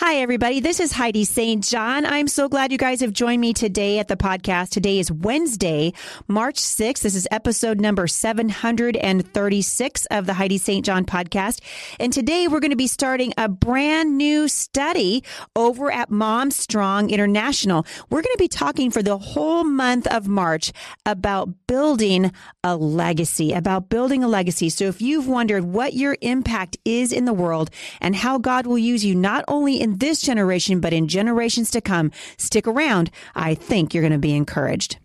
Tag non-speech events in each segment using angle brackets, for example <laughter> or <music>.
Hi, everybody. This is Heidi St. John. I'm so glad you guys have joined me today at the podcast. Today is Wednesday, March 6th. This is episode number 736 of the Heidi St. John podcast. And today we're going to be starting a brand new study over at Mom Strong International. We're going to be talking for the whole month of March about building a legacy, about building a legacy. So if you've wondered what your impact is in the world and how God will use you not only in in this generation, but in generations to come. Stick around. I think you're going to be encouraged.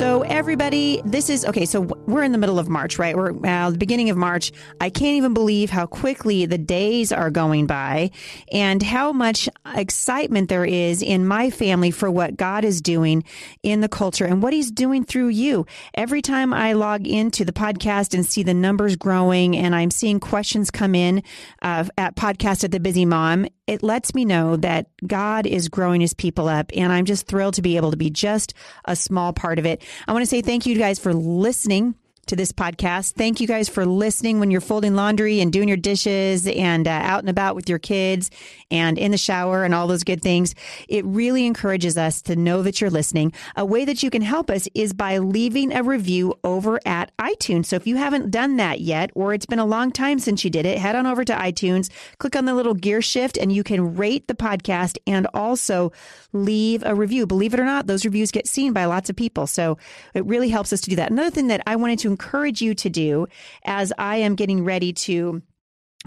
So everybody, this is okay. So we're in the middle of March, right? We're uh, the beginning of March. I can't even believe how quickly the days are going by and how much excitement there is in my family for what God is doing in the culture and what he's doing through you. Every time I log into the podcast and see the numbers growing and I'm seeing questions come in uh, at podcast at the busy mom, it lets me know that God is growing his people up. And I'm just thrilled to be able to be just a small part of it. I want to say thank you guys for listening to this podcast. Thank you guys for listening when you're folding laundry and doing your dishes and uh, out and about with your kids and in the shower and all those good things. It really encourages us to know that you're listening. A way that you can help us is by leaving a review over at iTunes. So if you haven't done that yet, or it's been a long time since you did it, head on over to iTunes, click on the little gear shift, and you can rate the podcast and also leave a review. Believe it or not, those reviews get seen by lots of people. So it really helps us to do that. Another thing that I wanted to encourage you to do as I am getting ready to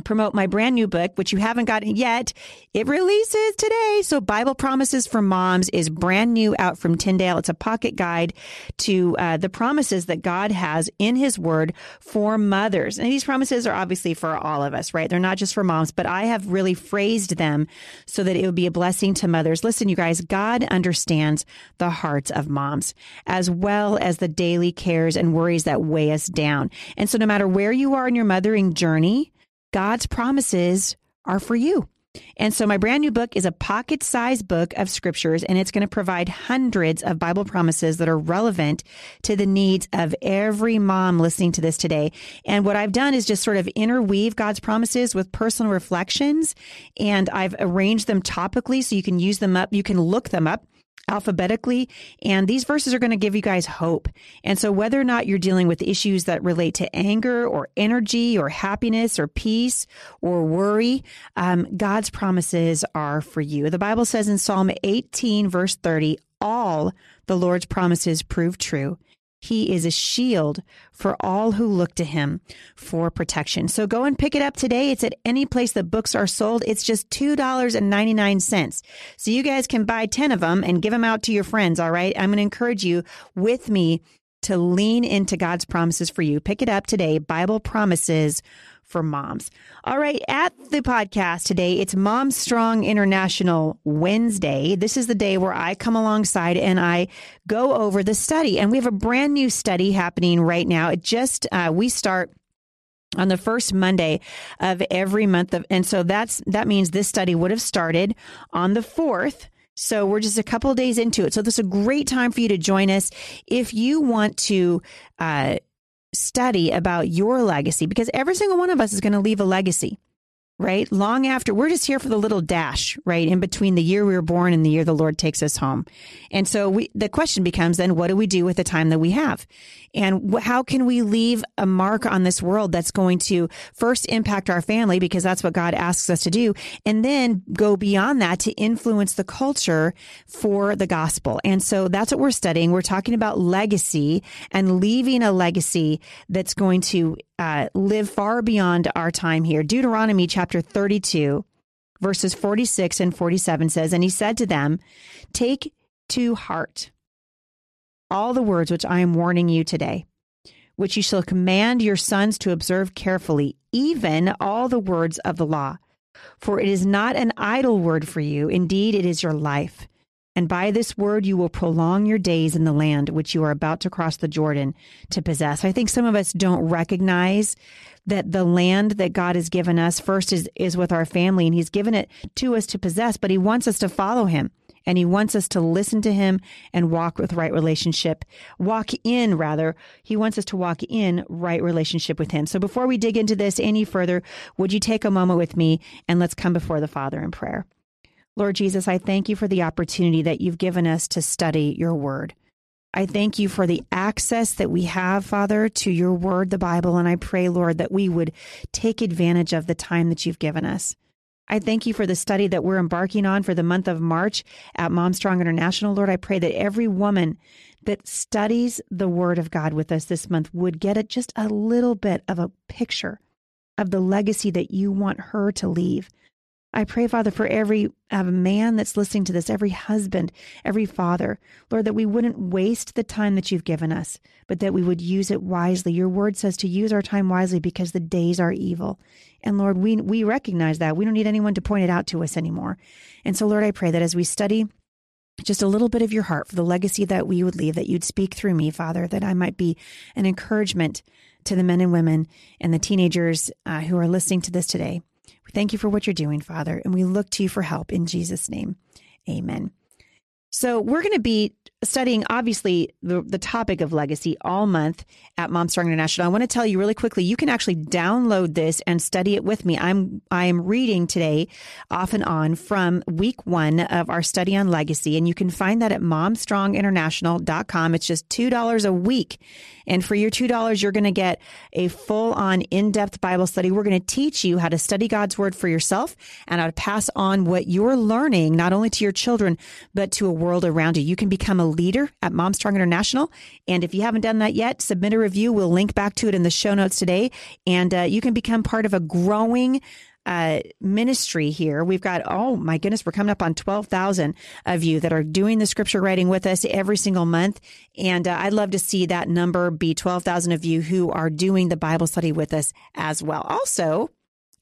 promote my brand new book, which you haven't gotten yet. It releases today. So Bible Promises for Moms is brand new out from Tyndale. It's a pocket guide to uh, the promises that God has in his word for mothers. And these promises are obviously for all of us, right? They're not just for moms, but I have really phrased them so that it would be a blessing to mothers. Listen, you guys, God understands the hearts of moms as well as the daily cares and worries that weigh us down. And so no matter where you are in your mothering journey, God's promises are for you. And so my brand new book is a pocket sized book of scriptures, and it's going to provide hundreds of Bible promises that are relevant to the needs of every mom listening to this today. And what I've done is just sort of interweave God's promises with personal reflections, and I've arranged them topically so you can use them up, you can look them up alphabetically. And these verses are going to give you guys hope. And so whether or not you're dealing with issues that relate to anger or energy or happiness or peace or worry, um, God's promises are for you. The Bible says in Psalm 18, verse 30, all the Lord's promises prove true. He is a shield for all who look to him for protection. So go and pick it up today. It's at any place that books are sold. It's just $2.99. So you guys can buy 10 of them and give them out to your friends. All right. I'm going to encourage you with me to lean into God's promises for you. Pick it up today. Bible promises for moms. All right, at the podcast today, it's Mom Strong International Wednesday. This is the day where I come alongside and I go over the study. And we have a brand new study happening right now. It just, uh, we start on the first Monday of every month of, and so that's, that means this study would have started on the 4th. So we're just a couple days into it. So this is a great time for you to join us. If you want to, uh, study about your legacy because every single one of us is going to leave a legacy right? Long after, we're just here for the little dash, right? In between the year we were born and the year the Lord takes us home. And so we, the question becomes then, what do we do with the time that we have? And how can we leave a mark on this world that's going to first impact our family because that's what God asks us to do. And then go beyond that to influence the culture for the gospel. And so that's what we're studying. We're talking about legacy and leaving a legacy that's going to uh, live far beyond our time here. Deuteronomy chapter 32, verses 46 and 47 says, And he said to them, Take to heart all the words which I am warning you today, which you shall command your sons to observe carefully, even all the words of the law. For it is not an idle word for you, indeed, it is your life. And by this word you will prolong your days in the land which you are about to cross the Jordan to possess. I think some of us don't recognize that the land that God has given us first is, is with our family and he's given it to us to possess, but he wants us to follow him. And he wants us to listen to him and walk with right relationship, walk in rather. He wants us to walk in right relationship with him. So before we dig into this any further, would you take a moment with me and let's come before the Father in prayer. Lord Jesus, I thank you for the opportunity that you've given us to study your word. I thank you for the access that we have, Father, to your word, the Bible. And I pray, Lord, that we would take advantage of the time that you've given us. I thank you for the study that we're embarking on for the month of March at Mom Strong International. Lord, I pray that every woman that studies the Word of God with us this month would get it just a little bit of a picture of the legacy that you want her to leave. I pray, Father, for every uh, man that's listening to this, every husband, every father, Lord, that we wouldn't waste the time that you've given us, but that we would use it wisely. Your word says to use our time wisely because the days are evil. And Lord, we, we recognize that. We don't need anyone to point it out to us anymore. And so, Lord, I pray that as we study just a little bit of your heart for the legacy that we would leave, that you'd speak through me, Father, that I might be an encouragement to the men and women and the teenagers uh, who are listening to this today. We thank you for what you're doing, Father, and we look to you for help in Jesus' name. Amen. So we're going to be studying obviously the, the topic of legacy all month at Mom Strong International. I want to tell you really quickly, you can actually download this and study it with me. I'm I am reading today off and on from week one of our study on legacy, and you can find that at momstronginternational.com. It's just two dollars a week. And for your $2, you're going to get a full on in depth Bible study. We're going to teach you how to study God's word for yourself and how to pass on what you're learning, not only to your children, but to a world around you. You can become a leader at Mom Strong International. And if you haven't done that yet, submit a review. We'll link back to it in the show notes today. And uh, you can become part of a growing uh, ministry here. We've got, oh my goodness, we're coming up on 12,000 of you that are doing the scripture writing with us every single month. And uh, I'd love to see that number be 12,000 of you who are doing the Bible study with us as well. Also,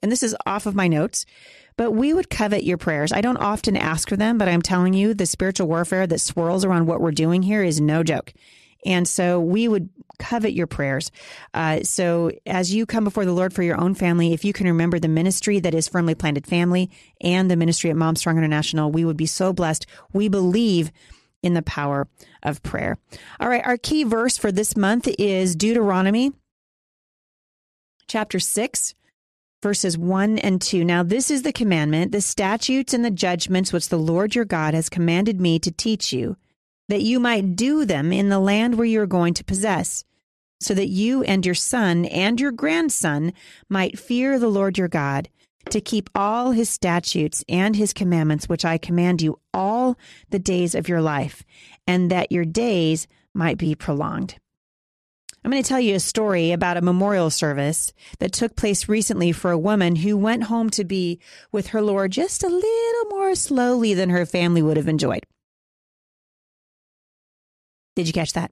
and this is off of my notes, but we would covet your prayers. I don't often ask for them, but I'm telling you, the spiritual warfare that swirls around what we're doing here is no joke. And so we would covet your prayers. Uh, so as you come before the Lord for your own family, if you can remember the ministry that is Firmly Planted Family and the ministry at Mom Strong International, we would be so blessed. We believe in the power of prayer. All right, our key verse for this month is Deuteronomy chapter 6 verses 1 and 2. Now, this is the commandment, the statutes and the judgments which the Lord your God has commanded me to teach you, that you might do them in the land where you are going to possess, so that you and your son and your grandson might fear the Lord your God, to keep all his statutes and his commandments, which I command you all the days of your life, and that your days might be prolonged. I'm going to tell you a story about a memorial service that took place recently for a woman who went home to be with her Lord just a little more slowly than her family would have enjoyed. Did you catch that?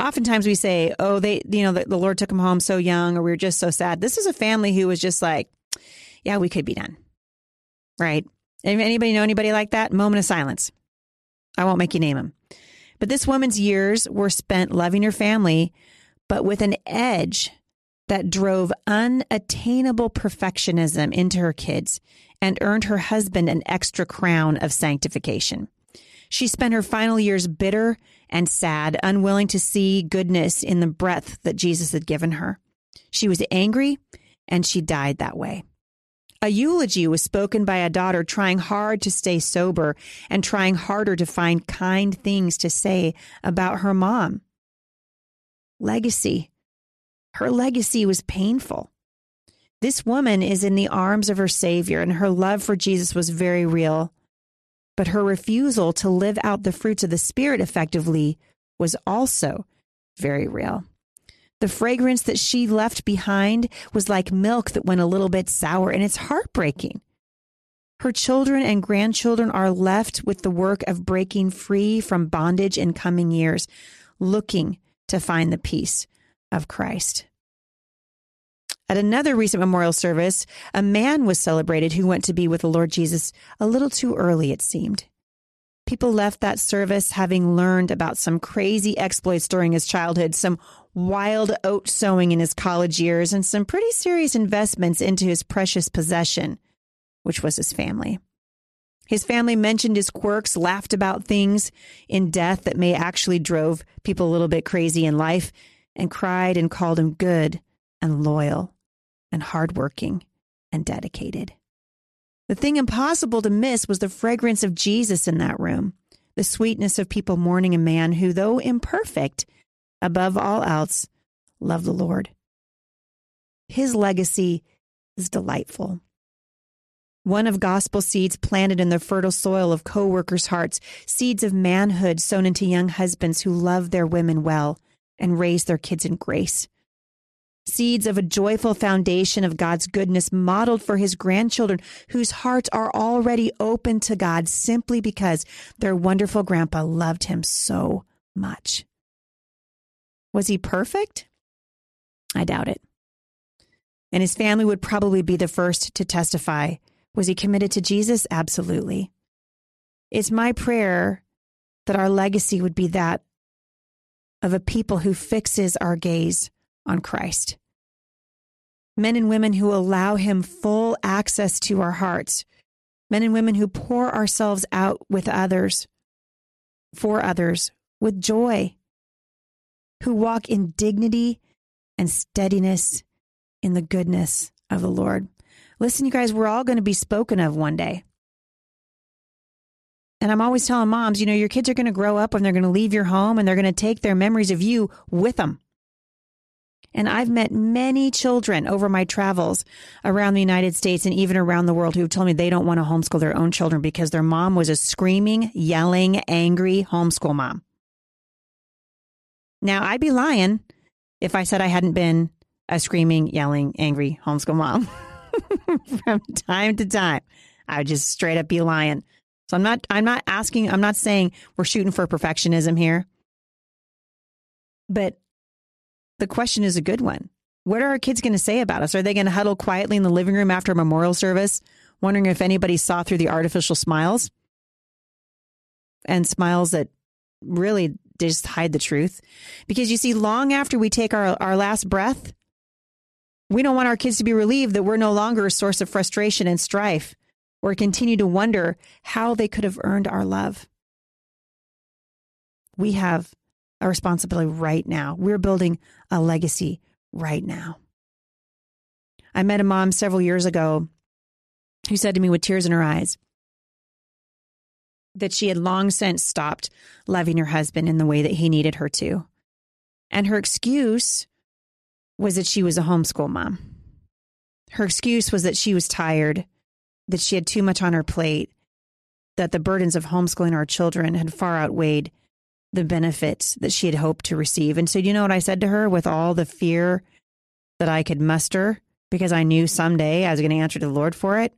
Oftentimes we say, oh, they, you know, the, the Lord took him home so young or we were just so sad. This is a family who was just like, yeah, we could be done. Right. Anybody know anybody like that? Moment of silence. I won't make you name them. But this woman's years were spent loving her family, but with an edge that drove unattainable perfectionism into her kids and earned her husband an extra crown of sanctification. She spent her final years bitter and sad, unwilling to see goodness in the breath that Jesus had given her. She was angry and she died that way. A eulogy was spoken by a daughter trying hard to stay sober and trying harder to find kind things to say about her mom. Legacy. Her legacy was painful. This woman is in the arms of her Savior, and her love for Jesus was very real. But her refusal to live out the fruits of the Spirit effectively was also very real. The fragrance that she left behind was like milk that went a little bit sour, and it's heartbreaking. Her children and grandchildren are left with the work of breaking free from bondage in coming years, looking to find the peace of Christ. At another recent memorial service, a man was celebrated who went to be with the Lord Jesus a little too early, it seemed. People left that service having learned about some crazy exploits during his childhood, some wild oat sowing in his college years, and some pretty serious investments into his precious possession, which was his family. His family mentioned his quirks, laughed about things in death that may actually drove people a little bit crazy in life, and cried and called him good and loyal and hardworking and dedicated. The thing impossible to miss was the fragrance of Jesus in that room, the sweetness of people mourning a man who, though imperfect, above all else, love the Lord. His legacy is delightful one of gospel seeds planted in the fertile soil of co-workers' hearts, seeds of manhood sown into young husbands who love their women well and raise their kids in grace. Seeds of a joyful foundation of God's goodness modeled for his grandchildren whose hearts are already open to God simply because their wonderful grandpa loved him so much. Was he perfect? I doubt it. And his family would probably be the first to testify was he committed to Jesus? Absolutely. It's my prayer that our legacy would be that of a people who fixes our gaze on Christ. Men and women who allow him full access to our hearts. Men and women who pour ourselves out with others, for others, with joy. Who walk in dignity and steadiness in the goodness of the Lord. Listen, you guys, we're all going to be spoken of one day. And I'm always telling moms, you know, your kids are going to grow up and they're going to leave your home and they're going to take their memories of you with them. And I've met many children over my travels around the United States and even around the world who have told me they don't want to homeschool their own children because their mom was a screaming, yelling, angry homeschool mom. Now, I'd be lying if I said I hadn't been a screaming, yelling, angry homeschool mom. <laughs> from time to time. I would just straight up be lying. So I'm not I'm not asking I'm not saying we're shooting for perfectionism here. But the question is a good one. What are our kids going to say about us? Are they going to huddle quietly in the living room after a memorial service, wondering if anybody saw through the artificial smiles? And smiles that really just hide the truth. Because you see, long after we take our, our last breath, we don't want our kids to be relieved that we're no longer a source of frustration and strife or continue to wonder how they could have earned our love. We have a responsibility right now. We're building a legacy right now. I met a mom several years ago who said to me with tears in her eyes that she had long since stopped loving her husband in the way that he needed her to. And her excuse was that she was a homeschool mom. Her excuse was that she was tired, that she had too much on her plate, that the burdens of homeschooling our children had far outweighed the benefits that she had hoped to receive. And so, you know what I said to her with all the fear that I could muster because I knew someday I was going to answer to the Lord for it?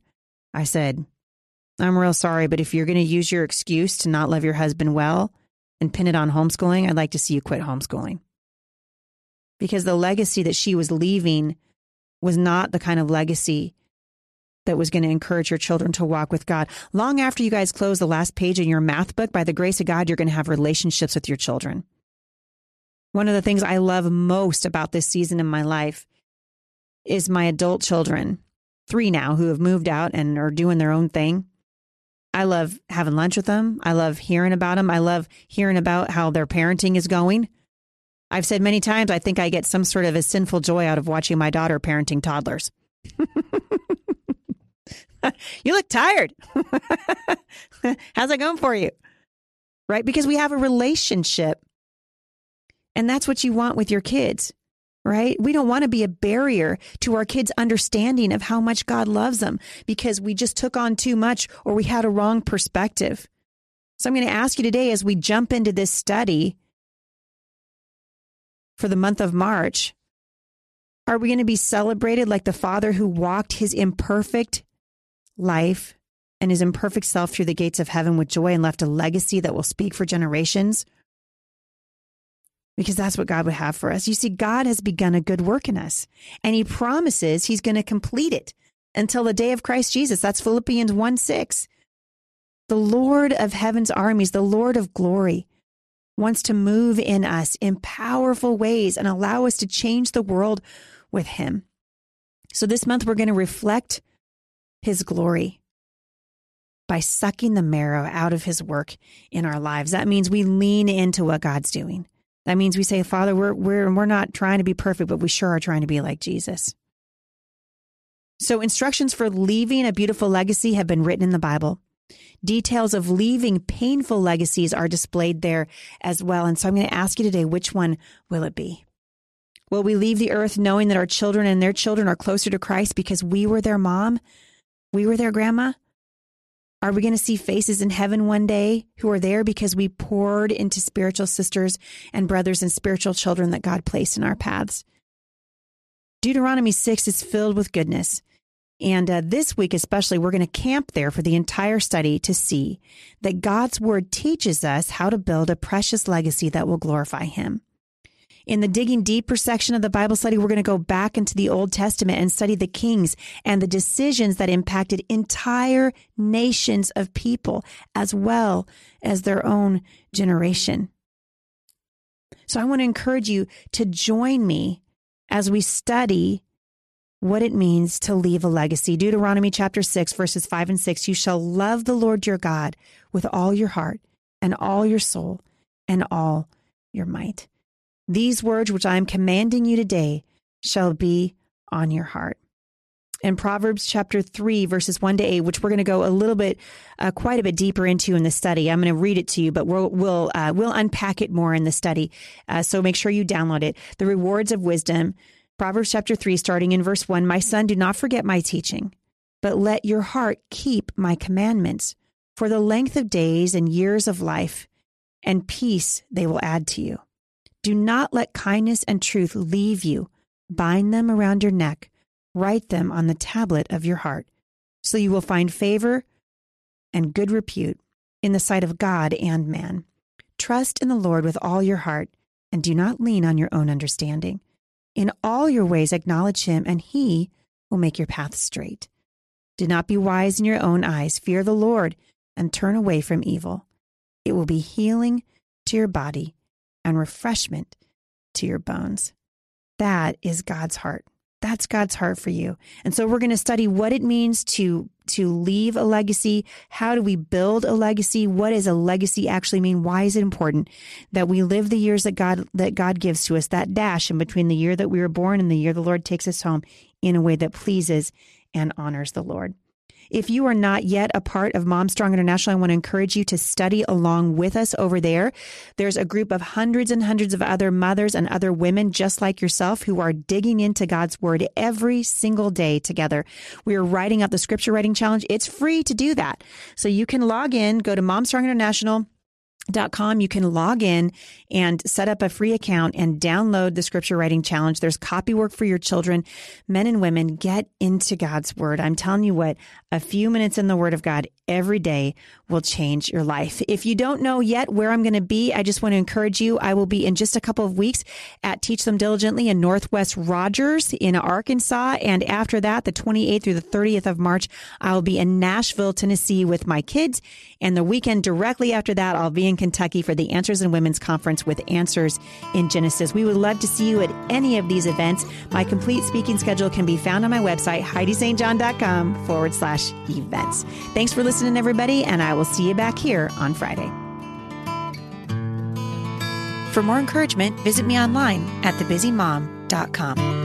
I said, I'm real sorry, but if you're going to use your excuse to not love your husband well and pin it on homeschooling, I'd like to see you quit homeschooling because the legacy that she was leaving was not the kind of legacy that was going to encourage your children to walk with God. Long after you guys close the last page in your math book, by the grace of God, you're going to have relationships with your children. One of the things I love most about this season in my life is my adult children, three now, who have moved out and are doing their own thing. I love having lunch with them. I love hearing about them. I love hearing about how their parenting is going. I've said many times, I think I get some sort of a sinful joy out of watching my daughter parenting toddlers. <laughs> you look tired. <laughs> How's it going for you? Right? Because we have a relationship. And that's what you want with your kids, right? We don't want to be a barrier to our kids' understanding of how much God loves them because we just took on too much or we had a wrong perspective. So I'm going to ask you today as we jump into this study for the month of March, are we going to be celebrated like the Father who walked his imperfect life and his imperfect self through the gates of heaven with joy and left a legacy that will speak for generations? Because that's what God would have for us. You see, God has begun a good work in us, and he promises he's going to complete it until the day of Christ Jesus. That's Philippians 1 6. The Lord of heaven's armies, the Lord of glory, wants to move in us in powerful ways and allow us to change the world with Him. So this month, we're going to reflect His glory by sucking the marrow out of his work in our lives. That means we lean into what God's doing. That means we say, Father, we're, we're, we're not trying to be perfect, but we sure are trying to be like Jesus. So, instructions for leaving a beautiful legacy have been written in the Bible. Details of leaving painful legacies are displayed there as well. And so, I'm going to ask you today which one will it be? Will we leave the earth knowing that our children and their children are closer to Christ because we were their mom? We were their grandma? Are we going to see faces in heaven one day who are there because we poured into spiritual sisters and brothers and spiritual children that God placed in our paths? Deuteronomy 6 is filled with goodness. And uh, this week, especially, we're going to camp there for the entire study to see that God's word teaches us how to build a precious legacy that will glorify Him. In the digging deeper section of the Bible study, we're going to go back into the Old Testament and study the kings and the decisions that impacted entire nations of people as well as their own generation. So I want to encourage you to join me as we study what it means to leave a legacy. Deuteronomy chapter 6, verses 5 and 6 You shall love the Lord your God with all your heart and all your soul and all your might. These words which I am commanding you today shall be on your heart. In Proverbs chapter 3, verses 1 to 8, which we're going to go a little bit, uh, quite a bit deeper into in the study. I'm going to read it to you, but we'll, we'll, uh, we'll unpack it more in the study. Uh, so make sure you download it. The rewards of wisdom. Proverbs chapter 3, starting in verse 1 My son, do not forget my teaching, but let your heart keep my commandments. For the length of days and years of life and peace they will add to you. Do not let kindness and truth leave you. Bind them around your neck. Write them on the tablet of your heart, so you will find favor and good repute in the sight of God and man. Trust in the Lord with all your heart, and do not lean on your own understanding. In all your ways, acknowledge him, and he will make your path straight. Do not be wise in your own eyes. Fear the Lord and turn away from evil. It will be healing to your body and refreshment to your bones. That is God's heart. That's God's heart for you. And so we're going to study what it means to to leave a legacy. How do we build a legacy? What does a legacy actually mean? Why is it important that we live the years that God that God gives to us, that dash in between the year that we were born and the year the Lord takes us home in a way that pleases and honors the Lord. If you are not yet a part of Mom Strong International, I want to encourage you to study along with us over there. There's a group of hundreds and hundreds of other mothers and other women just like yourself who are digging into God's word every single day together. We are writing out the scripture writing challenge. It's free to do that. So you can log in, go to Mom Strong International dot com you can log in and set up a free account and download the scripture writing challenge. There's copy work for your children men and women. Get into god's word. I'm telling you what a few minutes in the word of god every day will change your life. If you don't know yet where i'm going to be i just want to encourage you. I will be in just a couple of weeks at teach them diligently in northwest rogers in arkansas. And after that the 28th through the 30th of march i'll be in nashville tennessee with my kids. And the weekend directly after that i'll be in Kentucky for the Answers in Women's Conference with Answers in Genesis. We would love to see you at any of these events. My complete speaking schedule can be found on my website, HeidiSt.John.com forward slash events. Thanks for listening, everybody, and I will see you back here on Friday. For more encouragement, visit me online at thebusymom.com.